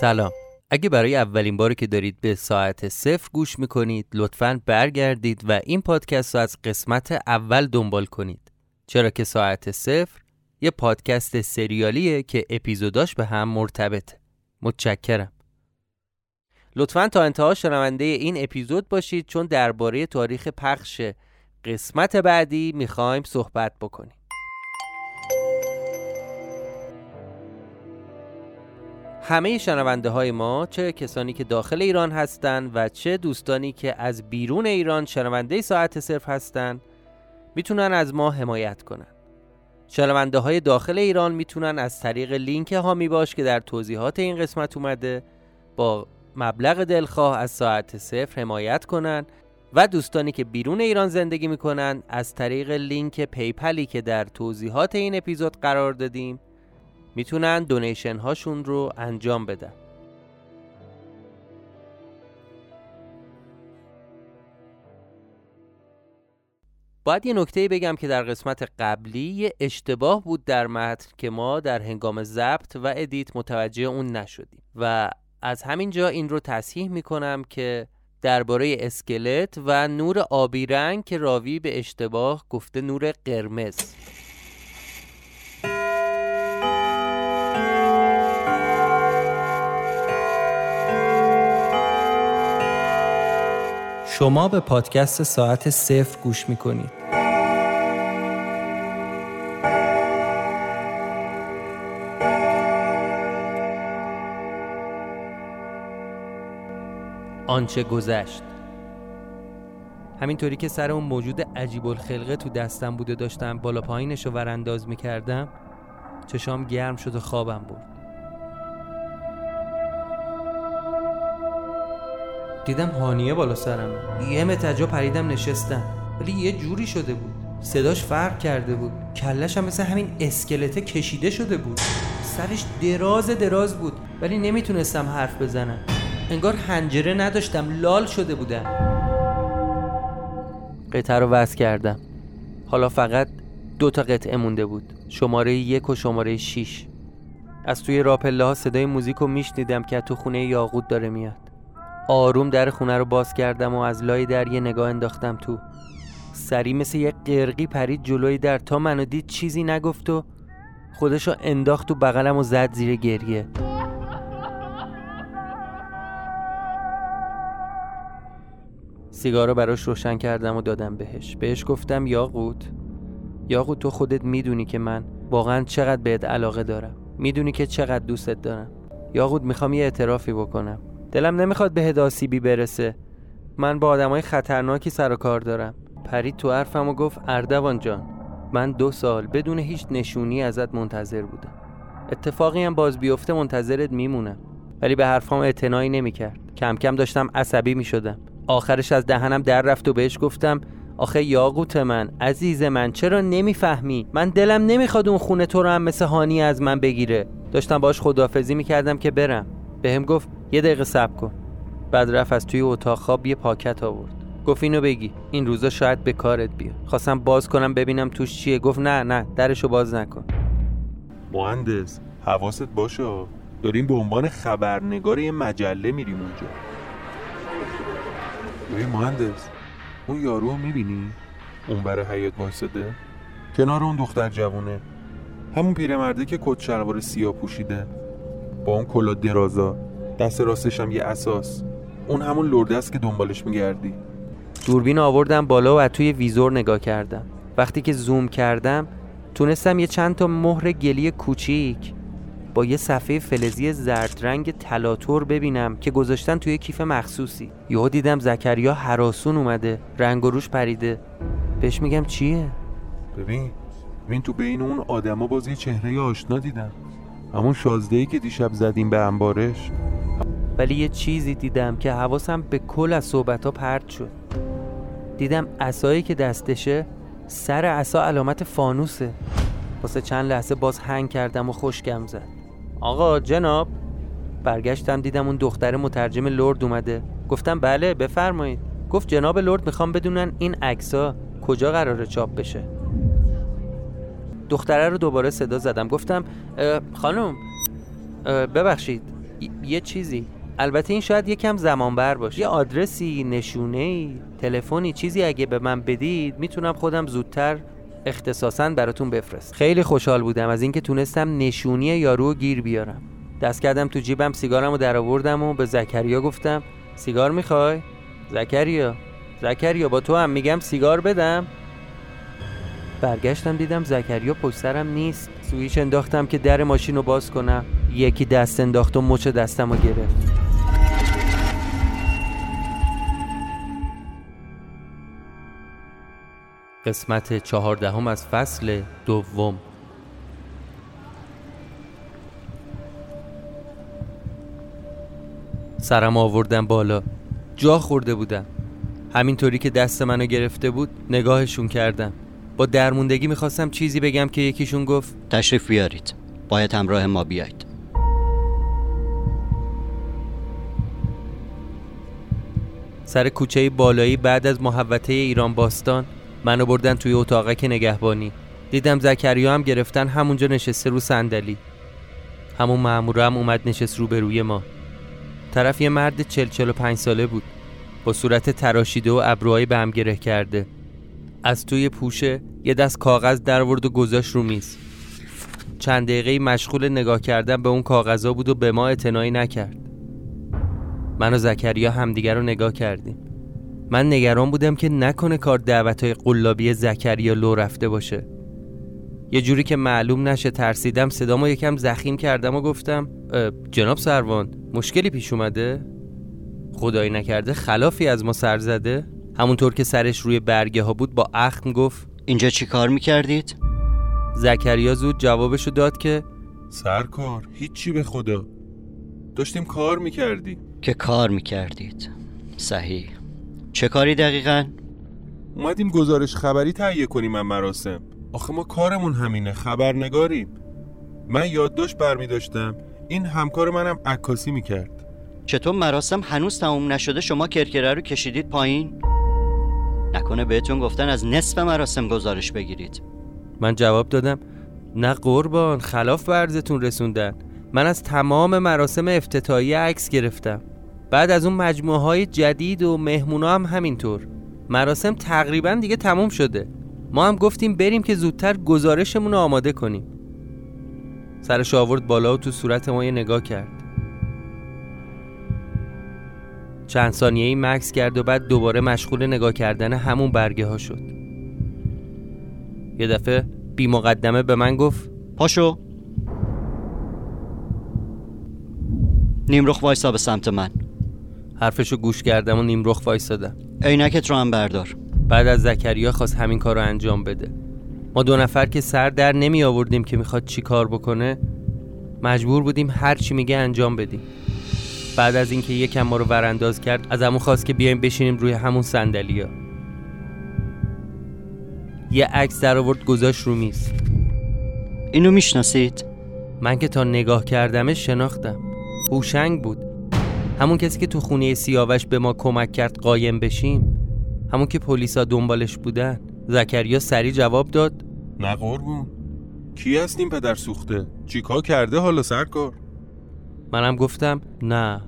سلام. اگه برای اولین باری که دارید به ساعت صفر گوش می‌کنید لطفا برگردید و این پادکست رو از قسمت اول دنبال کنید. چرا که ساعت صفر یه پادکست سریالیه که اپیزوداش به هم مرتبطه. متشکرم. لطفا تا انتها شنونده این اپیزود باشید چون درباره تاریخ پخش قسمت بعدی می‌خوایم صحبت بکنیم. همه شنونده های ما چه کسانی که داخل ایران هستند و چه دوستانی که از بیرون ایران شنونده ساعت صفر هستند می‌تونن از ما حمایت کنن. شنونده های داخل ایران می‌تونن از طریق لینک حامی باش که در توضیحات این قسمت اومده با مبلغ دلخواه از ساعت صفر حمایت کنن و دوستانی که بیرون ایران زندگی می‌کنن از طریق لینک PayPal ی که در توضیحات این اپیزود قرار دادیم می‌تونن donation هاشون رو انجام بدن. باید یه نکته بگم که در قسمت قبلی یه اشتباه بود در متن که ما در هنگام ضبط و edit متوجه اون نشدیم و از همین جا این رو تصحیح می‌کنم که درباره اسکلت و نور آبی رنگ که راوی به اشتباه گفته نور قرمز. شما به پادکست ساعت صفر گوش می‌کنید. آنچه گذشت. همینطوری که سر اون موجود عجیب الخلقه تو دستم بوده داشتم بالا پایینش رو ورانداز می‌کردم چشام گرم شد و خوابم برد. دیدم هانیه بالا سرم یه متجا پریدم نشستم ولی یه جوری شده بود. صداش فرق کرده بود. کلش هم مثل همین اسکلته کشیده شده بود. سرش دراز دراز بود. ولی نمی‌تونستم حرف بزنم. انگار هنجره نداشتم. لال شده بودم. قطعه رو وز کردم. حالا فقط دو تا قطعه مونده بود. شماره یک و شماره شیش. از توی راپله ها صدای موزیک رو میشنیدم که تو خونه یاقود داره میاد. آروم در خونه رو باز کردم و از لای در یه نگاه انداختم تو. سری مثل یه قرقی پرید جلوی در تا منو دید چیزی نگفت و خودشو انداخت تو بغلم و زد زیر گریه. سیگار رو براش روشن کردم و دادم بهش. بهش گفتم یاقوت یاقوت تو خودت می‌دونی که من واقعا چقدر بهت علاقه دارم. می‌دونی که چقدر دوستت دارم. یاقوت می‌خوام یه اعترافی بکنم. دلم نمی‌خواد به هداسیبی برسه. من با آدمای خطرناکی سر و کار دارم. پرید تو حرفم و گفت اردوان جان من دو سال بدون هیچ نشونی ازت منتظر بودم. اتفاقی هم باز بیفته منتظرت میمونم. ولی به حرفام اعتنایی نمی‌کرد. کم کم داشتم عصبی می‌شدم. آخرش از دهنم در رفت و بهش گفتم آخه یاقوت من عزیز من چرا نمی‌فهمی؟ من دلم نمی‌خواد اون خونه تو رو هم مثل هانی از من بگیره. داشتم باش خدافزی می‌کردم که برم. بهم گفت یه دقیقه صبر کن. بعد رفت از توی اتاق خواب یه پاکت آورد. گفت اینو بگی. این روزا شاید به کارت بیاد. خواستم باز کنم ببینم توش چیه. گفت نه نه درشو باز نکن. مهندس حواست باشه. داریم به عنوان خبرنگار یه مجله میریم اونجا. ببین مهندس اون یارو رو می‌بینی؟ اون برای حیات وایساده. کنار اون دختر جوونه. همون پیرمرده که کت شلوار سیاه پوشیده. با اون کلا درازا. دست راستش هم یه اساس. اون همون لرده است که دنبالش میگردی. دوربین آوردم بالا و از توی ویزور نگاه کردم. وقتی که زوم کردم تونستم یه چند تا مهر گلی کوچیک با یه صفحه فلزی زرد رنگ تلاتور ببینم که گذاشتن توی کیف مخصوصی. یهو دیدم زکریا حراسون اومده رنگ و روش پریده. بهش میگم چیه؟ ببین ببین تو بین اون آدما باز یه چهره آشنا دیدم. همون شازده که دیشب زدیم به انبارش. ولی یه چیزی دیدم که حواسم به کل از صحبت ها پرد شد. دیدم اسایی که دستشه سر عصا علامت فانوسه. واسه چند لحظه باز هنگ کردم و خوشگم زد. آقا جناب. برگشتم دیدم اون دختر مترجم لرد اومده. گفتم بله بفرمایید. گفت جناب لرد می‌خوام بدونن این عکسا کجا قراره چاپ بشه. دختره رو دوباره صدا زدم. گفتم خانم ببخشید یه چیزی. البته این شاید یکم زمان بر باشه. یه آدرسی نشونه ای تلفنی چیزی اگه به من بدید می‌تونم خودم زودتر اختصاصا براتون بفرست خیلی خوشحال بودم از اینکه تونستم نشونی یارو گیر بیارم. دست کردم تو جیبم سیگارم رو در آوردم و به زکریا گفتم سیگار می‌خوای؟ زکریا؟ زکریا با تو هم میگم سیگار بدم. برگشتم دیدم زکریا پشت سرم نیست. سویچ انداختم که در ماشین رو باز کنم. یکی دست انداخت و مچ دستم رو گرفت. قسمت چهاردهم از فصل دوم. سرم آوردم بالا. جا خورده بودم. همینطوری که دست منو گرفته بود نگاهشون کردم. با درموندگی می‌خواستم چیزی بگم که یکیشون گفت تشریف بیارید. باید همراه ما بیاید. سر کوچه بالایی بعد از محوطه ایران باستان منو بردن توی اتاقک نگهبانی. دیدم زکریا هم گرفتن همونجا نشسته رو صندلی. همون مامور هم اومد نشست روبروی ما. طرف یه مرد چل چل و پنج ساله بود. با صورت تراشیده و ابروهای به هم گره کرده. از توی پوشه یه دست کاغذ در ورد و گذاشت رو میز. چند دقیقه مشغول نگاه کردن به اون کاغذا بود و به ما اعتنایی نکرد. من و زکریا همدیگر رو نگاه کردیم. من نگران بودم که نکنه کار دعوت های قلابی زکریا لو رفته باشه یه جوری که معلوم نشه ترسیدم صدامو یکم زخیم کردم و گفتم جناب سروان مشکلی پیش اومده؟ خدایی نکرده خلافی از ما سر زده؟ همونطور که سرش روی برگه ها بود با اخم گفت اینجا چی کار می‌کردید؟ زکریا زود جوابشو داد که سرکار هیچی به خدا داشتیم کار می‌کردیم که کار می‌کردید صحیح چه کاری دقیقا؟ اومدیم گزارش خبری تهیه کنیم من مراسم. آخه ما کارمون همینه خبرنگاریم. من یادداشت برمی داشتم این همکار منم عکاسی می‌کرد. چطور مراسم هنوز تموم نشده؟ شما کرکره رو کشیدید پایین؟ نکنه بهتون گفتن از نصف مراسم گزارش بگیرید. من جواب دادم نه قربان خلاف برزتون رسوندن. من از تمام مراسم افتتاحی عکس گرفتم. بعد از اون مجموعه های جدید و مهمونا هم همینطور. مراسم تقریبا دیگه تموم شده. ما هم گفتیم بریم که زودتر گزارشمون رو آماده کنیم. سرش آورد بالا و تو صورت ما یه نگاه کرد. چند ثانیه ای مکس کرد و بعد دوباره مشغول نگاه کردن همون برگه ها شد. یه دفعه بی مقدمه به من گفت پاشو. نیمرخ وایسا به سمت من. حرفشو گوش کردم و نیمرخ وایسادم عینکت رو هم بردار. بعد از زکریا خواست همین کار رو انجام بده. ما دو نفر که سر در نمی آوردیم که می‌خواد چی کار بکنه مجبور بودیم هر چی میگه انجام بدیم. بعد از اینکه یکم ما رو ورانداز کرد از همون خواست که بیایم بشینیم روی همون صندلیا یه عکس در آورد گذاشت رو میز. اینو می‌شناسید؟ من که تا نگاه کردمش شناختم. هوشنگ بود. همون کسی که تو خونه سیاوش به ما کمک کرد قایم بشیم. همون که پلیسا دنبالش بودن. زکریا سری جواب داد. نه قربون. کی هستیم پدر سوخته؟ چیکار کرده حالا سرکار؟ منم گفتم نه.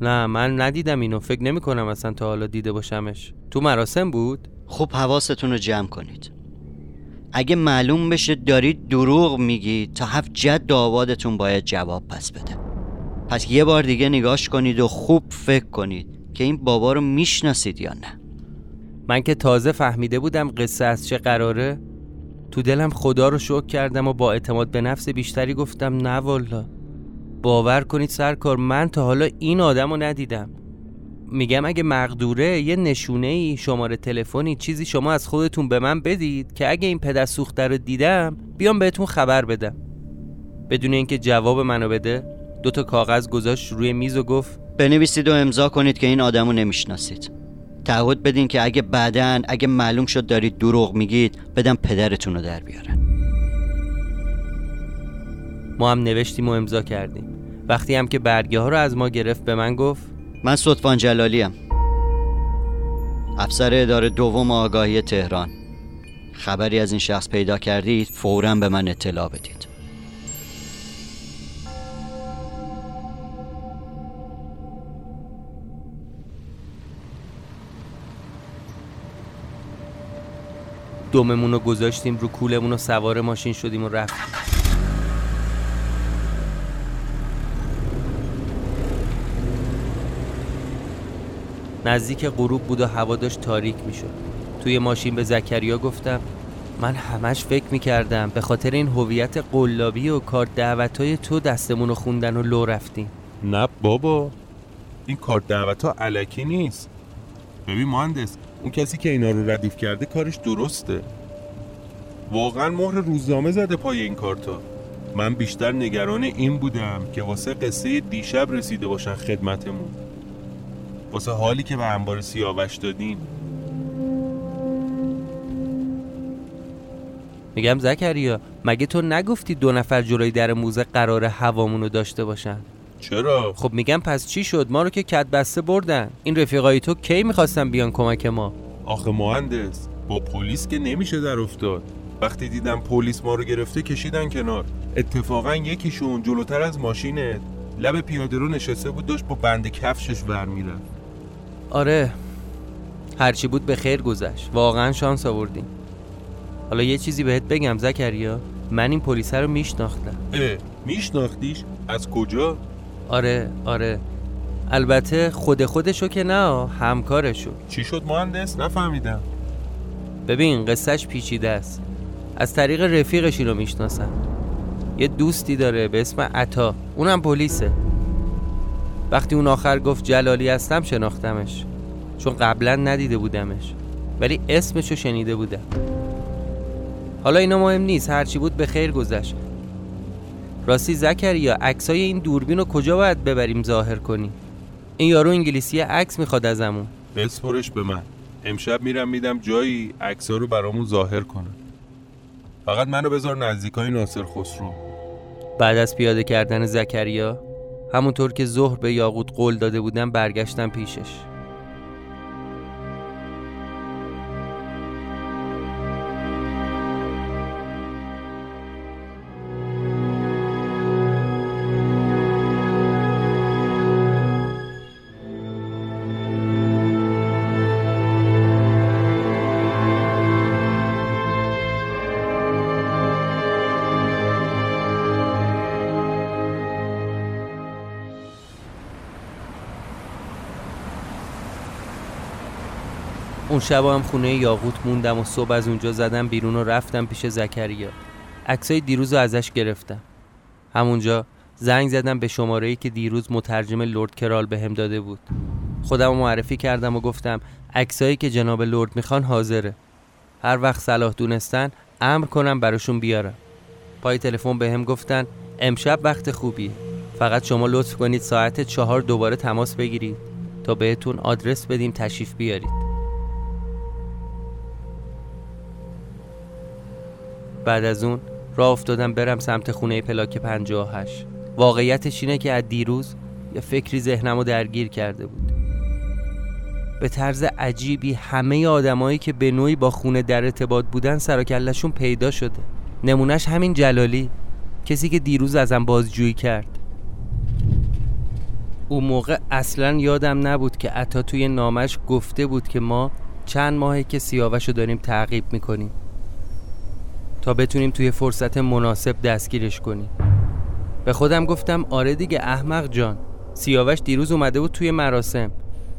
نه من ندیدم اینو. فکر نمی کنم اصلا تا حالا دیده باشمش. تو مراسم بود؟ خب حواستون رو جمع کنید. اگه معلوم بشه دارید دروغ میگید تا هفت جد آبادتون باید جواب پس بده. پس یه بار دیگه نگاش کنید و خوب فکر کنید که این بابا رو می‌شناسید یا نه. من که تازه فهمیده بودم قصه از چه قراره. تو دلم خدا رو شکر کردم و با اعتماد به نفس بیشتری گفتم نه والا. باور کنید سرکار من تا حالا این آدم رو ندیدم. میگم اگه مقدوره یه نشونه ای شماره تلفنی چیزی شما از خودتون به من بدید که اگه این پدر سوخته رو دیدم بیام بهتون خبر بدم. بدون اینکه جواب منو بده. دو تا کاغذ گذاشت روی میز و گفت بنویسید و امضا کنید که این آدم رو نمی‌شناسید. تعهد بدین که اگه بعدا اگه معلوم شد دارید دروغ میگید بدم پدرتون رو در بیارن. ما هم نوشتیم و امضا کردیم. وقتی هم که برگه ها رو از ما گرفت به من گفت من صدفان جلالی هم. افسر اداره دوم آگاهی تهران. خبری از این شخص پیدا کردید فورا به من اطلاع بدید. دممون رو گذاشتیم رو کولمون و سوار ماشین شدیم و رفتیم. نزدیک غروب بود و هوا داشت تاریک می‌شد. توی ماشین به زکریا گفتم من همش فکر می‌کردم به خاطر این هویت قلابی و کار دعوتای تو دستمون رو خوندن و لو رفتیم. نه بابا این کارت دعوت ها علکی نیست. ببین مهندس اون کسی که اینا رو ردیف کرده کارش درسته. واقعا مهر روزنامه زده پای این کارتا. من بیشتر نگران این بودم که واسه قصه دیشب رسیده باشن خدمتمون. واسه حالی که به انبار سیاوش دادیم میگم زکریا مگه تو نگفتی دو نفر جلوی در موزه قرار هوامونو داشته باشن؟ چرا؟ خب میگم پس چی شد؟ ما رو که کت بسته بردن. این رفیقای تو کی می‌خواستن بیان کمک ما؟ آخه مهندس با پلیس که نمیشه در افتاد. وقتی دیدم پلیس ما رو گرفته کشیدن کنار. اتفاقا یکیشون جلوتر از ماشینت لب پیاده رو نشسته بود داشت با بند کفشش ور می‌رفت. آره. هرچی بود به خیر گذشت. واقعا شانس آوردیم. حالا یه چیزی بهت بگم زکریا. من این پلیس رو میشناختم. اه میشناختیش؟ از کجا؟ آره آره. البته خود خودشو که نه همکارشو. چی شد مهندس؟ نفهمیدم. ببین قصهش پیچیده است. از طریق رفیقش رو می‌شناسم. یه دوستی داره به اسم عطا. اونم پلیسه. وقتی اون آخر گفت جلالی هستم شناختمش. چون قبلا ندیده بودمش. ولی اسمشو شنیده بودم. حالا اینا مهم نیست. هرچی بود به خیر گذشت. راستی زکریا عکسای این دوربین رو کجا باید ببریم ظاهر کنیم این یارو انگلیسی عکس می‌خواد ازمون. بسپرش به من. امشب میرم میدم جایی عکسا رو برامون ظاهر کنه فقط منو بذار نزدیکای ناصر خسرو. بعد از پیاده کردن زکریا همونطور که ظهر به یاقوت قول داده بودم برگشتم پیشش. اون شب هم خونه یاقوت موندم و صبح از اونجا زدم بیرون و رفتم پیش زکریا. عکسای دیروز رو ازش گرفتم. همونجا زنگ زدم به شماره ای که دیروز مترجم لرد کرال به هم داده بود. خودم معرفی کردم و گفتم عکسایی که جناب لرد می‌خوان حاضره. هر وقت صلاح دونستن امر کنم براشون بیارم. پای تلفن به هم گفتن امشب وقت خوبیه. فقط شما لطف کنید ساعت چهار دوباره تماس بگیرید. تا بهتون آدرس بدیم تشریف بیارید. بعد از اون راه افتادم برم سمت خونه پلاک 58 واقعیتش اینه که از دیروز یه فکری ذهنم رو درگیر کرده بود. به طرز عجیبی همه آدمایی که به نوعی با خونه در ارتباط بودن سر پیدا شده. نمونهش همین جلالی کسی که دیروز ازم بازجویی کرد. اون موقع اصلا یادم نبود که عطا توی نامش گفته بود که ما چند ماهه که سیاوش رو داریم تعقیب می‌کنیم. تا بتونیم توی فرصت مناسب دستگیرش کنیم. به خودم گفتم آره دیگه احمق جان سیاوش دیروز اومده بود توی مراسم.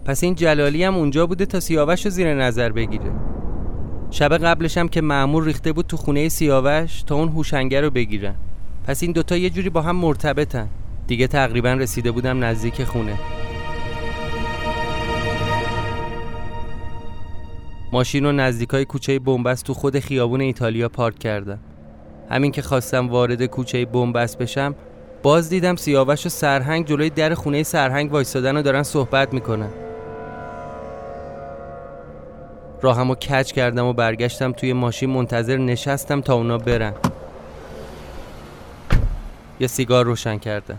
پس این جلالی هم اونجا بوده تا سیاوش رو زیر نظر بگیره. شب قبلش هم که معمول ریخته بود تو خونه سیاوش تا اون هوشنگر رو بگیرن. پس این دوتا یه جوری با هم مرتبطن. دیگه تقریبا رسیده بودم نزدیک خونه. ماشین رو نزدیکای کوچه بنبست تو خود خیابون ایتالیا پارک کردم. همین که خواستم وارد کوچه بنبست بشم باز دیدم سیاوش و سرهنگ جلوی در خونه سرهنگ وایستادن و دارن صحبت می‌کنن. راهمو کج کردم و برگشتم توی ماشین منتظر نشستم تا اونا برن. یه سیگار روشن کردم.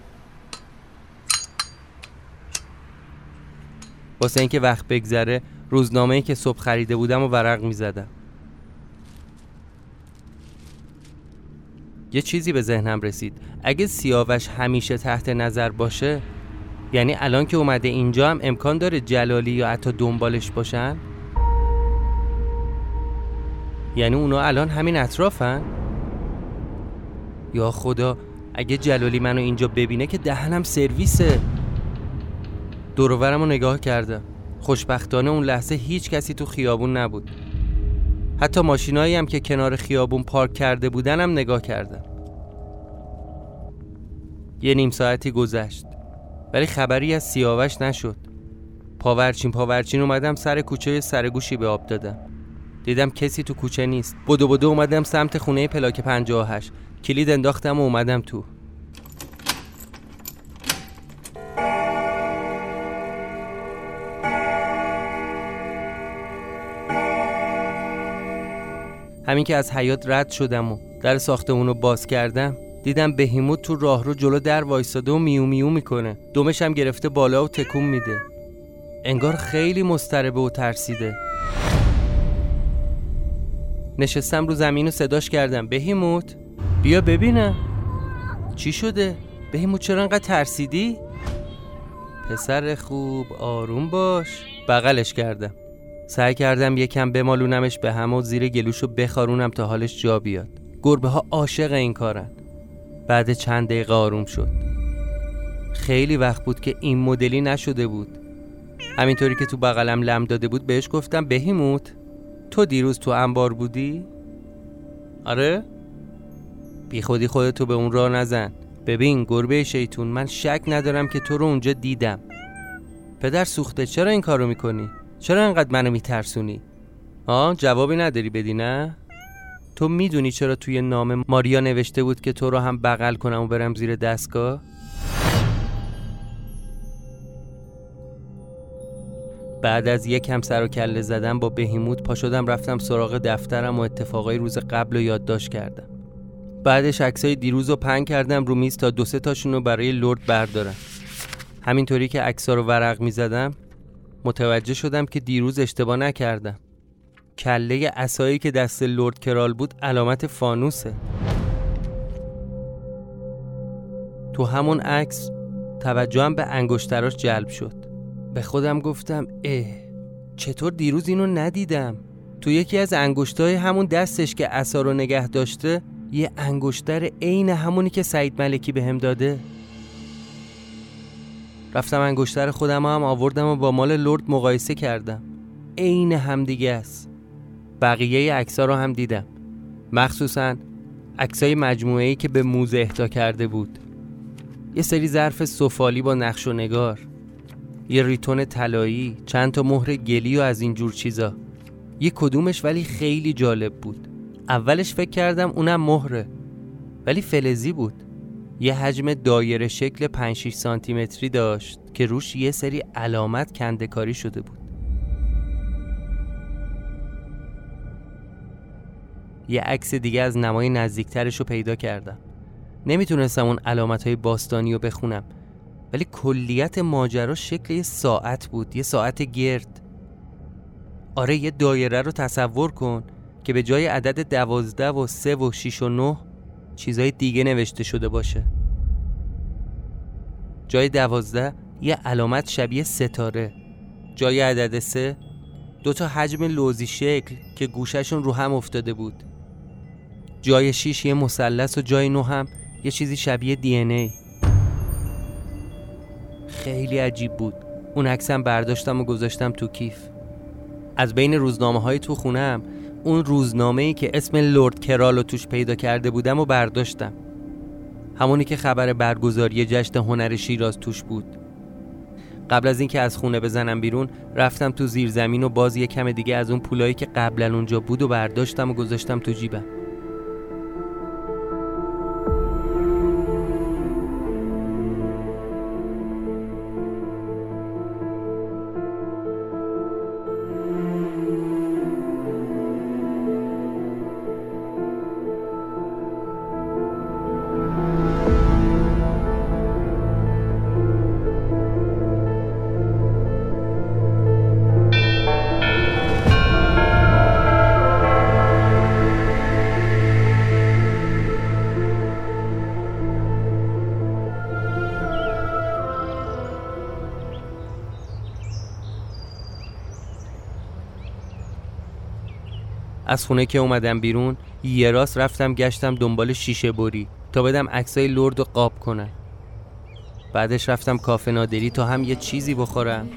واسه اینکه وقت بگذره روزنامه‌ای که صبح خریده بودم و ورق می‌زدم. یه چیزی به ذهنم رسید. اگه سیاوش همیشه تحت نظر باشه یعنی الان که اومده اینجا هم امکان داره جلالی یا حتی دنبالش باشن؟ یعنی اونا الان همین اطرافن؟ یا خدا اگه جلالی منو اینجا ببینه که دهنم سرویسه. دورورم رو نگاه کردم. خوشبختانه اون لحظه هیچ کسی تو خیابون نبود. حتی ماشینایی هم که کنار خیابون پارک کرده بودنم نگاه کردم یه نیم ساعتی گذشت. ولی خبری از سیاوش نشد. پاورچین پاورچین اومدم سر کوچه سرگوشی به آب دادم. دیدم کسی تو کوچه نیست. بدو بدو اومدم سمت خونه پلاک 58 کلید انداختم و اومدم تو. همین که از حیات رد شدم و در ساختمون رو باز کردم دیدم بهیموت تو راه رو جلو در وایستاده و میو میو می‌کنه. دومش هم گرفته بالا و تکون میده. انگار خیلی مستربه و ترسیده. نشستم رو زمین و صداش کردم. بهیموت بیا ببینم. چی شده؟ بهیموت چرا انقدر ترسیدی؟ پسر خوب آروم باش. بغلش کردم. سعی کردم یکم بمالونمش به هم و زیر گلوشو بخارونم تا حالش جا بیاد گربه ها عاشق این کارن بعد چند دقیقه آروم شد خیلی وقت بود که این مدلی نشده بود همینطوری که تو بغلم لم داده بود بهش گفتم بهیموت تو دیروز تو انبار بودی؟ آره؟ بی خودی خودتو به اون راه نزن ببین گربه شیطون من شک ندارم که تو رو اونجا دیدم پدر سوخته چرا این کارو می‌کنی؟ چرا انقدر منو میترسونی؟ آه جوابی نداری بدی نه؟ تو می‌دونی چرا توی نام ماریا نوشته بود که تو رو هم بغل کنم و برم زیر دستگاه؟ بعد از یکم سر و کله زدم با بهیموت پا شدم رفتم سراغ دفترم و اتفاقای روز قبل رو یادداشت کردم بعدش عکسای دیروز رو پنگ کردم رو میز تا دو سه تاشون رو برای لرد بردارم همینطوری که عکسا رو ورق می‌زدم متوجه شدم که دیروز اشتباه نکردم. کله اسایی که دست لرد کرال بود علامت فانوسه. تو همون عکس توجهم به انگشتراش جلب شد. به خودم گفتم اه چطور دیروز اینو ندیدم؟ تو یکی از انگشتای همون دستش که اصا رو نگه داشته یه انگشتر عین همونی که سعید ملکی به هم داده. رفتم انگشتر خودم هم آوردم و با مال لرد مقایسه کردم. عین همدیگه است. بقیه عکس‌ها رو هم دیدم. مخصوصا عکسای مجموعه‌ای که به موزه اهدا کرده بود. یه سری ظرف سفالی با نقش و نگار. یه ریتون طلایی چند تا مهر گلی و از این جور چیزا. یه کدومش ولی خیلی جالب بود. اولش فکر کردم اونم مهره. ولی فلزی بود. یه حجم دایره شکل 5 6 سانتی متری داشت که روش یه سری علامت کندکاری شده بود. یه عکس دیگه از نمای نزدیکترش رو پیدا کردم. نمی‌تونستم اون علامت های باستانی رو بخونم ولی کلیت ماجرا شکل یه ساعت بود یه ساعت گرد. آره یه دایره رو تصور کن که به جای عدد دوازده و سه و شیش و نه چیزای دیگه نوشته شده باشه. جای دوازده یه علامت شبیه ستاره. جای عدد سه دو تا حجم لوزی شکل که گوششون رو هم افتاده بود. جای شیش یه مثلث و جای نو هم یه چیزی شبیه دی ای. خیلی عجیب بود. اون عکسم برداشتم و گذاشتم تو کیف. از بین روزنامه های تو خونم اون روزنامه ای که اسم لورد کرالو توش پیدا کرده بودم و برداشتم. همونی که خبر برگزاری جشن هنر شیراز توش بود. قبل از اینکه از خونه بزنم بیرون رفتم تو زیر زمین و باز یه کم دیگه از اون پولایی که قبلا اونجا بود و برداشتم و گذاشتم تو جیبم. از خونه که اومدم بیرون یه راست رفتم گشتم دنبال شیشه بری تا بدم عکسای لرد و قاب کنم بعدش رفتم کافه نادری تا هم یه چیزی بخورم.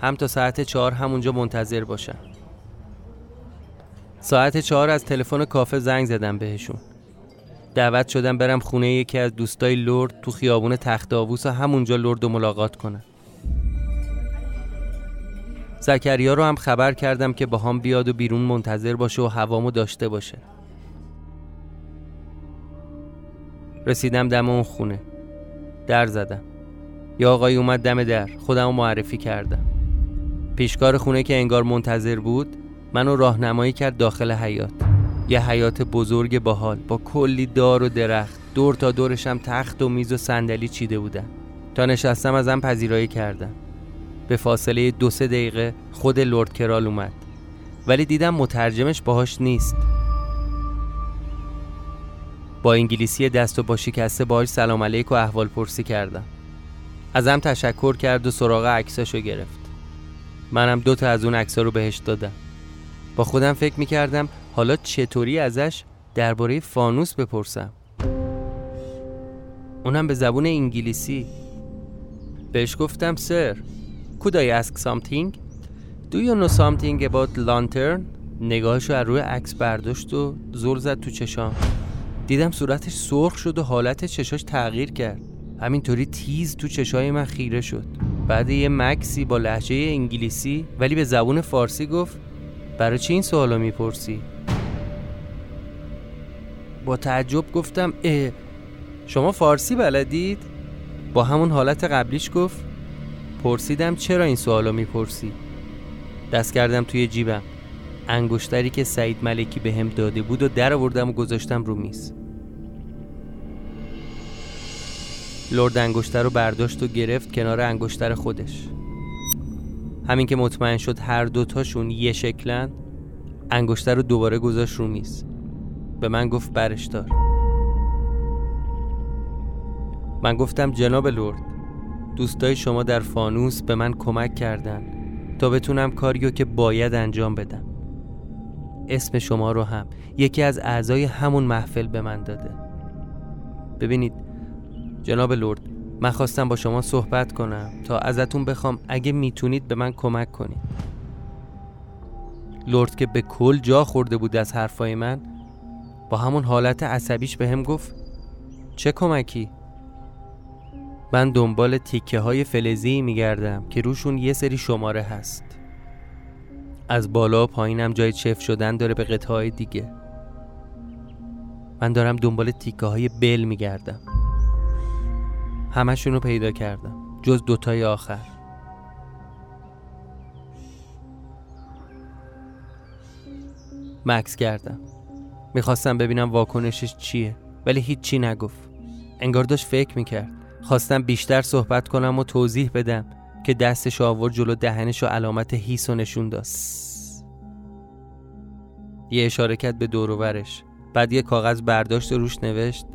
هم تا ساعت چهار همونجا منتظر باشم. ساعت چهار از تلفن کافه زنگ زدم بهشون. دعوت شدم برم خونه یکی از دوستای لرد تو خیابون تخت آووس و همونجا لرد و ملاقات کنم. زکریا رو هم خبر کردم که با هم بیاد و بیرون منتظر باشه و هوامو داشته باشه. رسیدم دم اون خونه. در زدم. یا آقای اومد دم در. خودم معرفی کردم. پیشکار خونه که انگار منتظر بود منو راهنمایی کرد داخل حیات یه حیات بزرگ باحال با کلی دار و درخت. دور تا دورشم تخت و میز و صندلی چیده بودن تا نشستم ازم پذیرایی کردم. به فاصله دو سه دقیقه خود لرد کرال اومد. ولی دیدم مترجمش باهاش نیست. با انگلیسی دست و با شکسته باهاش سلام علیک و احوال پرسی کردم. ازم تشکر کرد و سراغ عکساشو گرفت. منم دو تا از اون عکسا رو بهش دادم. با خودم فکر می‌کردم حالا چطوری ازش درباره فانوس بپرسم. اونم به زبون انگلیسی. بهش گفتم سر. Could I ask something. Do you know something about lantern? نگاهشو از روی عکس برداشت و زل زد تو چشام. دیدم صورتش سرخ شد و حالت چشاش تغییر کرد. همینطوری تیز تو چشای من خیره شد. بعد یه مکسی با لحجه انگلیسی ولی به زبون فارسی گفت برای چی این سوالا می‌پرسی؟ با تعجب گفتم اه شما فارسی بلدید؟ با همون حالت قبلیش گفت پرسیدم چرا این سوالو می‌پرسی؟ دست کردم توی جیبم. انگشتری که سعید ملکی به هم داده بود و در آوردم و گذاشتم رو میز. لرد انگشتر رو برداشت و گرفت کنار انگشتر خودش. همین که مطمئن شد هر دوتاشون یه شکلن انگشتر رو دوباره گذاشت رو میز. به من گفت برش دار. من گفتم جناب لرد دوستای شما در فانوس به من کمک کردن تا بتونم کاریو که باید انجام بدم. اسم شما رو هم یکی از اعضای همون محفل به من داده. ببینید جناب لرد من خواستم با شما صحبت کنم تا ازتون بخوام اگه می‌تونید به من کمک کنید. لرد که به کل جا خورده بود از حرفای من با همون حالت عصبیش به هم گفت چه کمکی؟ من دنبال تیکه های فلزی میگردم که روشون یه سری شماره هست. از بالا و پایینم جای چف شدن داره به قطعه های دیگه. من دارم دنبال تیکه های بل میگردم. همشون رو پیدا کردم جز دوتای آخر. مکس کردم می‌خواستم ببینم واکنشش چیه ولی هیچی نگفت. انگار داشت فکر می‌کرد. خواستم بیشتر صحبت کنم و توضیح بدم که دستش آورد جلو دهنش و علامت هیس و نشون داد. یه اشاره کرد به دوروورش بعد یه کاغذ برداشت و روش نوشت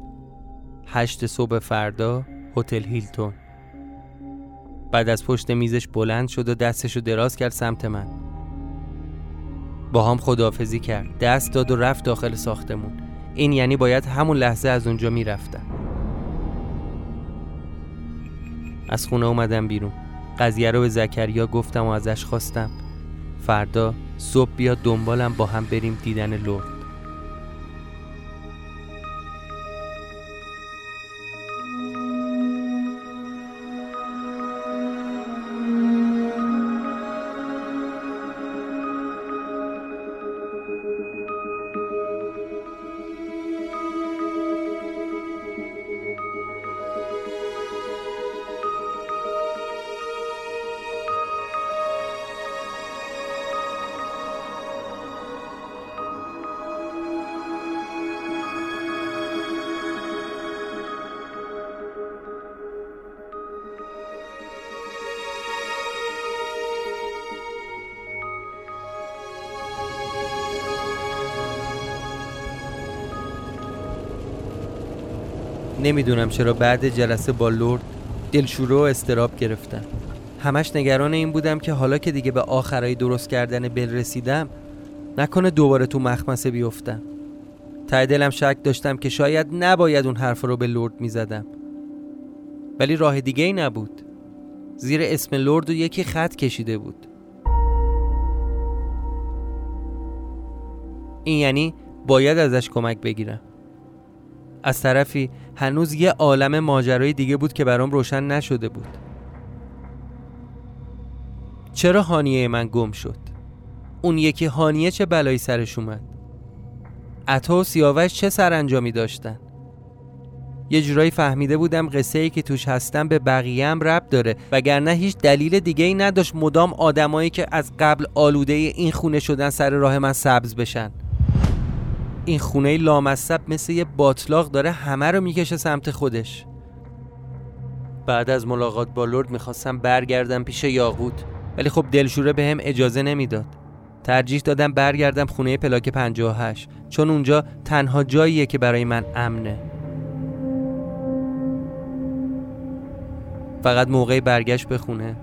هشت صبح فردا هتل هیلتون. بعد از پشت میزش بلند شد و دستشو دراز کرد سمت من. با هم خداحافظی کرد. دست داد و رفت داخل ساختمون. این یعنی باید همون لحظه از اونجا می‌رفتم. از خونه اومدم بیرون. قضیه رو به زکریا گفتم و ازش خواستم. فردا صبح بیا دنبالم با هم بریم دیدن لرد نمی‌دونم چرا بعد جلسه با لرد دلشوره و استراب گرفتم همش نگران این بودم که حالا که دیگه به آخرای درست کردن بل رسیدم نکنه دوباره تو مخمسه بیفتم. ته دلم شک داشتم که شاید نباید اون حرف رو به لرد می‌زدم. ولی راه دیگه ای نبود. زیر اسم لرد و یکی خط کشیده بود. این یعنی باید ازش کمک بگیرم. از طرفی هنوز یه عالم ماجرای دیگه بود که برام روشن نشده بود. چرا هانیه من گم شد؟ اون یکی هانیه چه بلایی سرش اومد؟ عطا و سیاوش چه سرانجامی داشتن؟ یه جورایی فهمیده بودم قصه ای که توش هستم به بقیه هم رب داره وگرنه هیچ دلیل دیگه ای نداشت مدام آدمایی که از قبل آلوده این خونه شدن سر راه من سبز بشن. این خونه لامصب مثل یه باطلاق داره همه رو می‌کشه سمت خودش. بعد از ملاقات با لرد می‌خواستم برگردم پیش یاقوت ولی خب دلشوره به هم اجازه نمی‌داد. ترجیح دادم برگردم خونه پلاک 58 چون اونجا تنها جاییه که برای من امنه. فقط موقع برگشت به خونه.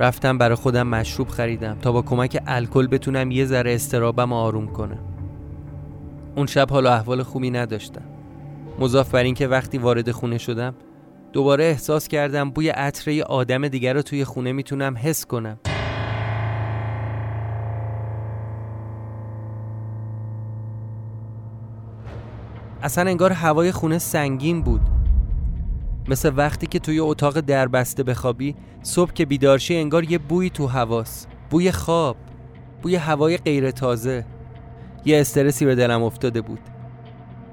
رفتم برای خودم مشروب خریدم تا با کمک الکل بتونم یه ذره استرابم آروم کنم. اون شب حال و احوال خوبی نداشتم. مضاف بر اینکه وقتی وارد خونه شدم دوباره احساس کردم بوی عطر آدم دیگر رو توی خونه می‌تونم حس کنم. اصلا انگار هوای خونه سنگین بود. مثل وقتی که توی اتاق دربسته بخوابی صبح که بیدارشی انگار یه بوی تو هواست بوی خواب بوی هوای غیر تازه یه استرسی به دلم افتاده بود.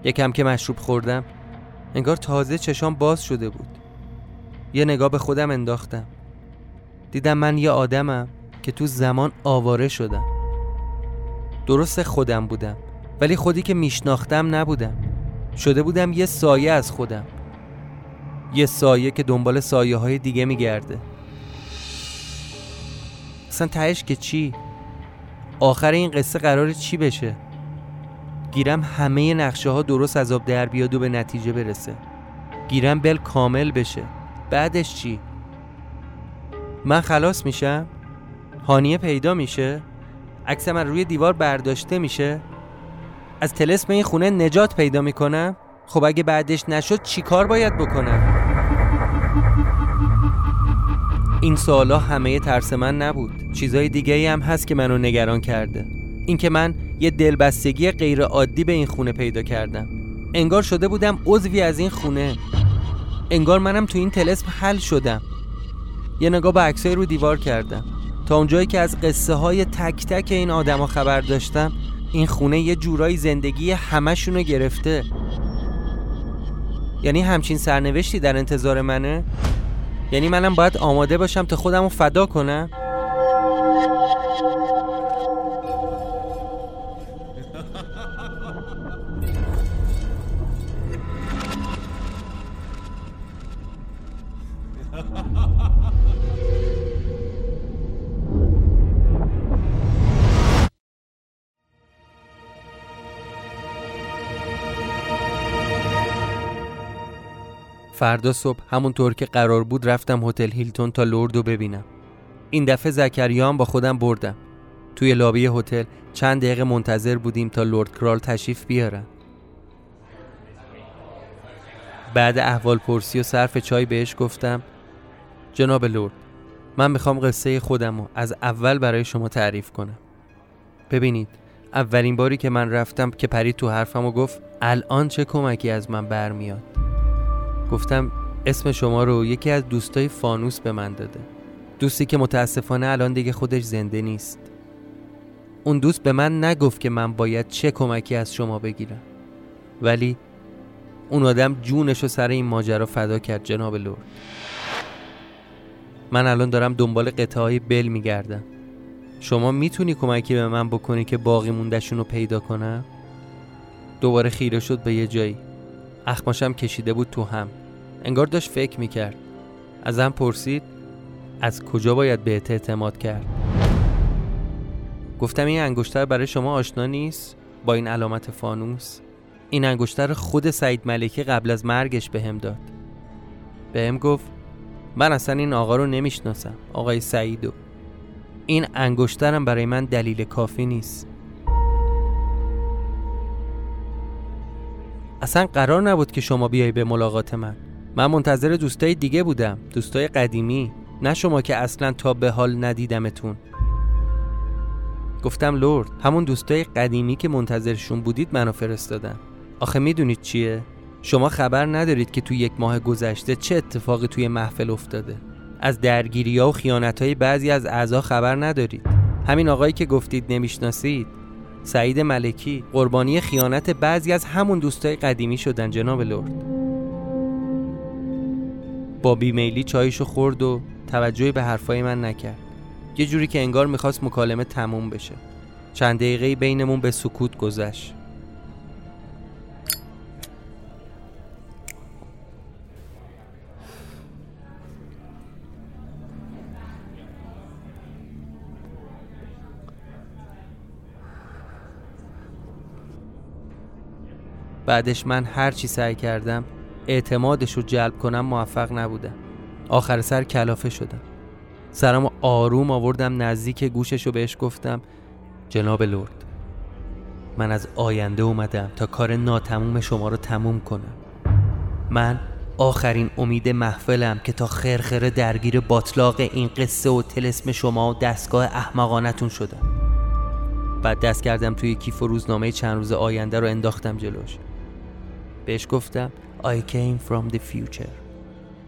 یکم که مشروب خوردم انگار تازه چشام باز شده بود. یه نگاه به خودم انداختم. دیدم من یه آدمم که تو زمان آواره شدم. درست خودم بودم ولی خودی که میشناختم نبودم. شده بودم یه سایه از خودم. یه سایه که دنبال سایه های دیگه میگرده. اصلا تهش که چی؟ آخر این قصه قرار چی بشه؟ گیرم همه نقشه ها درست از آب در بیاد و به نتیجه برسه گیرم بل کامل بشه بعدش چی؟ من خلاص میشم؟ هانیه پیدا میشه؟ عکس من روی دیوار برداشته میشه؟ از تلسم این خونه نجات پیدا می‌کنم؟ خب اگه بعدش نشد چی کار باید بکنم؟ این سوالا همه ترس من نبود چیزای دیگه ای هم هست که منو نگران کرده. اینکه من یه دلبستگی غیر عادی به این خونه پیدا کردم. انگار شده بودم عضوی از این خونه. انگار منم تو این تلسم حل شدم. یه نگاه به عکسای رو دیوار کردم. تا اونجایی که از قصه های تک تک این آدما خبر داشتم این خونه یه جورایی زندگی همشونو گرفته. یعنی همچین سرنوشتی در انتظار منه؟ یعنی منم باید آماده باشم تا خودم رو فدا کنم؟ فردا صبح همونطور که قرار بود رفتم هتل هیلتون تا لوردو ببینم. این دفعه زکریا با خودم بردم. توی لابی هتل چند دقیقه منتظر بودیم تا لورد کرال تشریف بیارن. بعد احوال پرسی و صرف چای بهش گفتم جناب لورد من می‌خوام قصه خودم رو از اول برای شما تعریف کنم. ببینید اولین باری که من رفتم که پرید تو حرفم و گفت الان چه کمکی از من برمیاد؟ گفتم اسم شما رو یکی از دوستای فانوس به من داده. دوستی که متاسفانه الان دیگه خودش زنده نیست. اون دوست به من نگفت که من باید چه کمکی از شما بگیرم. ولی اون آدم جونش رو سر این ماجرا فدا کرد جناب لورد. من الان دارم دنبال قطعه های بل میگردم. شما می‌تونی کمکی به من بکنی که باقی موندشون رو پیدا کنم؟ دوباره خیره شد به یه جایی. اخماشم کشیده بود تو هم. انگار داشت فکر می‌کرد. ازم پرسید از کجا باید به اعتماد کرد؟ گفتم این انگشتر برای شما آشنا نیست؟ با این علامت فانوس. این انگشتر خود سعید ملکی قبل از مرگش به هم داد. به هم گفت من اصلا این آقا رو نمی‌شناسم آقای سعیدو. این انگشترم برای من دلیل کافی نیست. اصلا قرار نبود که شما بیای به ملاقات من. من منتظر دوستای دیگه بودم دوستای قدیمی. نه شما که اصلا تا به حال ندیدمتون. گفتم لورد همون دوستای قدیمی که منتظرشون بودید منو فرستادن. آخه می‌دونید چیه؟ شما خبر ندارید که توی یک ماه گذشته چه اتفاقی توی محفل افتاده. از درگیری ها و خیانت های بعضی از اعضا خبر ندارید. همین آقایی که گفتید نمی‌شناسید. سعید ملکی قربانی خیانت بعضی از همون دوستای قدیمی شدن جناب لرد. با بیمیلی چایشو خورد و توجهی به حرفای من نکرد. یه جوری که انگار می‌خواست مکالمه تموم بشه. چند دقیقه بینمون به سکوت گذشت. بعدش من هر چی سعی کردم اعتمادش رو جلب کنم موفق نبودم. آخر سر کلافه شدم. سرم آروم آوردم نزدیک گوشش رو بهش گفتم جناب لرد من از آینده اومدم تا کار ناتموم شما رو تموم کنم. من آخرین امید محفلم که تا خرخره درگیر باطلاق این قصه و تلسم شما و دستگاه احمقانتون شدم. بعد دست کردم توی کیف و روزنامه چند روز آینده رو انداختم جلوش. بهش گفتم I came from the future.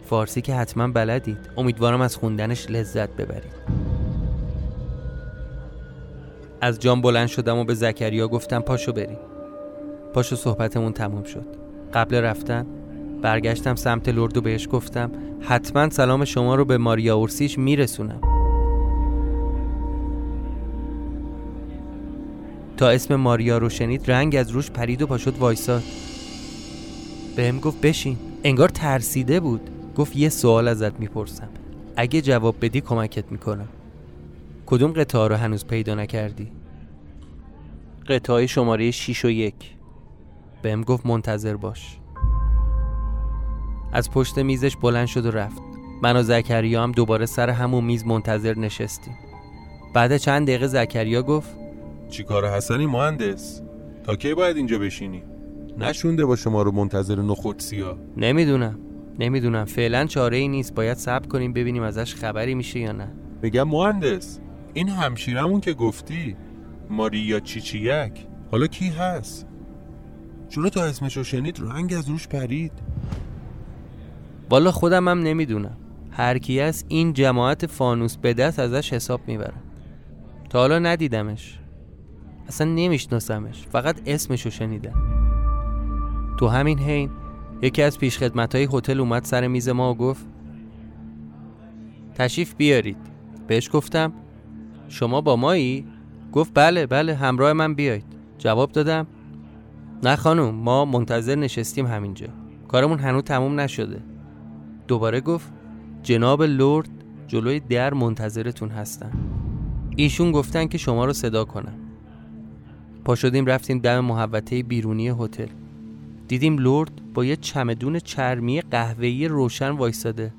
فارسی که حتما بلدید. امیدوارم از خوندنش لذت ببرید. از جام بلند شدم و به زکریا گفتم پاشو بریم. پاشو صحبتمون تموم شد. قبل رفتن برگشتم سمت لرد و بهش گفتم حتما سلام شما رو به ماریا اورسیش میرسونم. تا اسم ماریا رو شنید رنگ از روش پرید و پاشد وایساد. بهم گفت بشین. انگار ترسیده بود. گفت یه سوال ازت می‌پرسم. اگه جواب بدی کمکت می‌کنم. کدوم قطعه رو هنوز پیدا نکردی؟ قطعه شماره 6 و 1 بهم گفت منتظر باش. از پشت میزش بلند شد و رفت. من و زکریا هم دوباره سر همون میز منتظر نشستیم. بعد چند دقیقه زکریا گفت چی کار حسنی مهندس؟ تا کی باید اینجا بشینی؟ نشونده با شما رو منتظر نخود سیا نمی‌دونم. نمی‌دونم. فعلا چاره ای نیست. باید صبر کنیم ببینیم ازش خبری میشه یا نه. میگم مهندس این همشیرمون که گفتی ماریا چیچیک. حالا کی هست؟ چرا تا اسمشو شنید رنگ از روش پرید. والا خودم هم نمی‌دونم. هر کی هست این جماعت فانوس به دست ازش حساب می‌برن تا حالا ندیدمش. اصلا نمیشناسمش. فقط اسمشو شنیدم. تو همین حین یکی از پیشخدمت های هتل اومد سر میز ما و گفت تشریف بیارید. بهش گفتم شما با مایی؟ گفت بله بله همراه من بیاید جواب دادم نه خانم ما منتظر نشستیم همینجا. کارمون هنوز تموم نشده. دوباره گفت جناب لرد جلوی در منتظرتون هستن. ایشون گفتن که شما رو صدا کنم. پا شدیم رفتیم دم محوطه بیرونی هتل. دیدیم لرد با یه چمدون چرمی قهوه‌ای روشن وایساده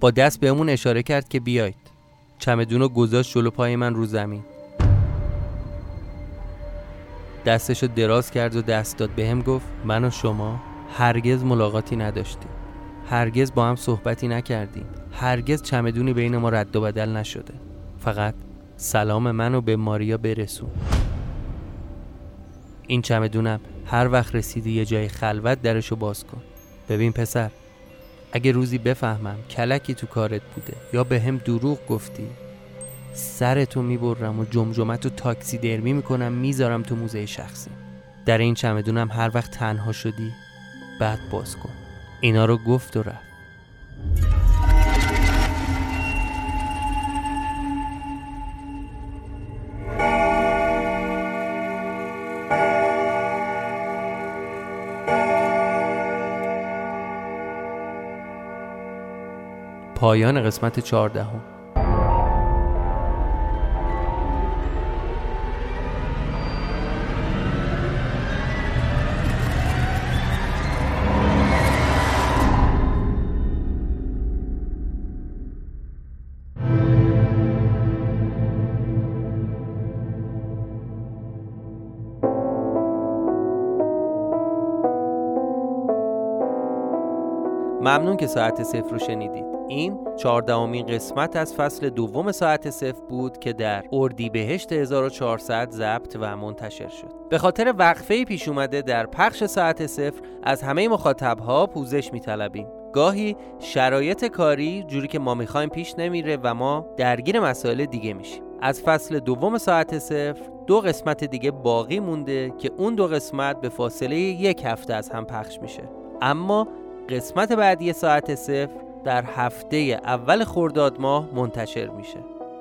با دست بهمون اشاره کرد که بیاید. چمدون رو گذاشت جلو پای من رو زمین. دستش رو دراز کرد و دست داد. بهم گفت من و شما هرگز ملاقاتی نداشتیم. هرگز با هم صحبتی نکردیم. هرگز چمدونی بین ما رد و بدل نشده. فقط سلام منو به ماریا برسون. این چمدونم هر وقت رسیدی یه جای خلوت درشو باز کن. ببین پسر اگه روزی بفهمم کلکی تو کارت بوده یا به هم دروغ گفتی سرتو می‌برم و جمجمت و تاکسی درمی می‌کنم می‌ذارم تو موزه شخصی. در این چمدونم هر وقت تنها شدی بعد باز کن. اینا رو گفت و رفت. پایان قسمت چهاردهم. ممنون که ساعت صفر رو شنیدید. این چهاردهمین قسمت از فصل دوم ساعت صفر بود که در اردیبهشت 1400 ضبط و منتشر شد. به خاطر وقفه پیش اومده در پخش ساعت صفر از همه مخاطبها پوزش میطلبیم. گاهی شرایط کاری جوری که ما می‌خوایم پیش نمیره و ما درگیر مسائل دیگه میشیم. از فصل دوم ساعت صفر دو قسمت دیگه باقی مونده که اون دو قسمت به فاصله یک هفته از هم پخش میشه. اما قسمت بعدی ساعت صفر در هفته اول خرداد ماه منتشر میشه.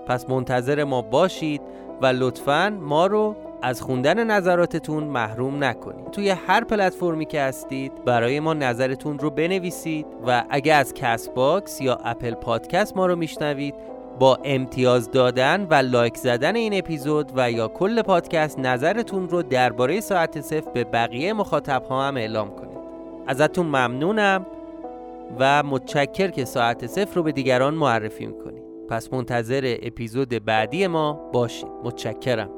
پس منتظر ما باشید و لطفا ما رو از خوندن نظراتتون محروم نکنید. توی هر پلتفرمی که هستید برای ما نظرتون رو بنویسید و اگه از Castbox یا Apple Podcast ما رو میشنوید با امتیاز دادن و لایک زدن این اپیزود و یا کل پادکست نظرتون رو درباره ساعت صفر به بقیه مخاطب ها هم اعلام کنید. ازتون ممنونم و متشکر که ساعت صفر رو به دیگران معرفی می‌کنید پس منتظر اپیزود بعدی ما باشید. متشکرم.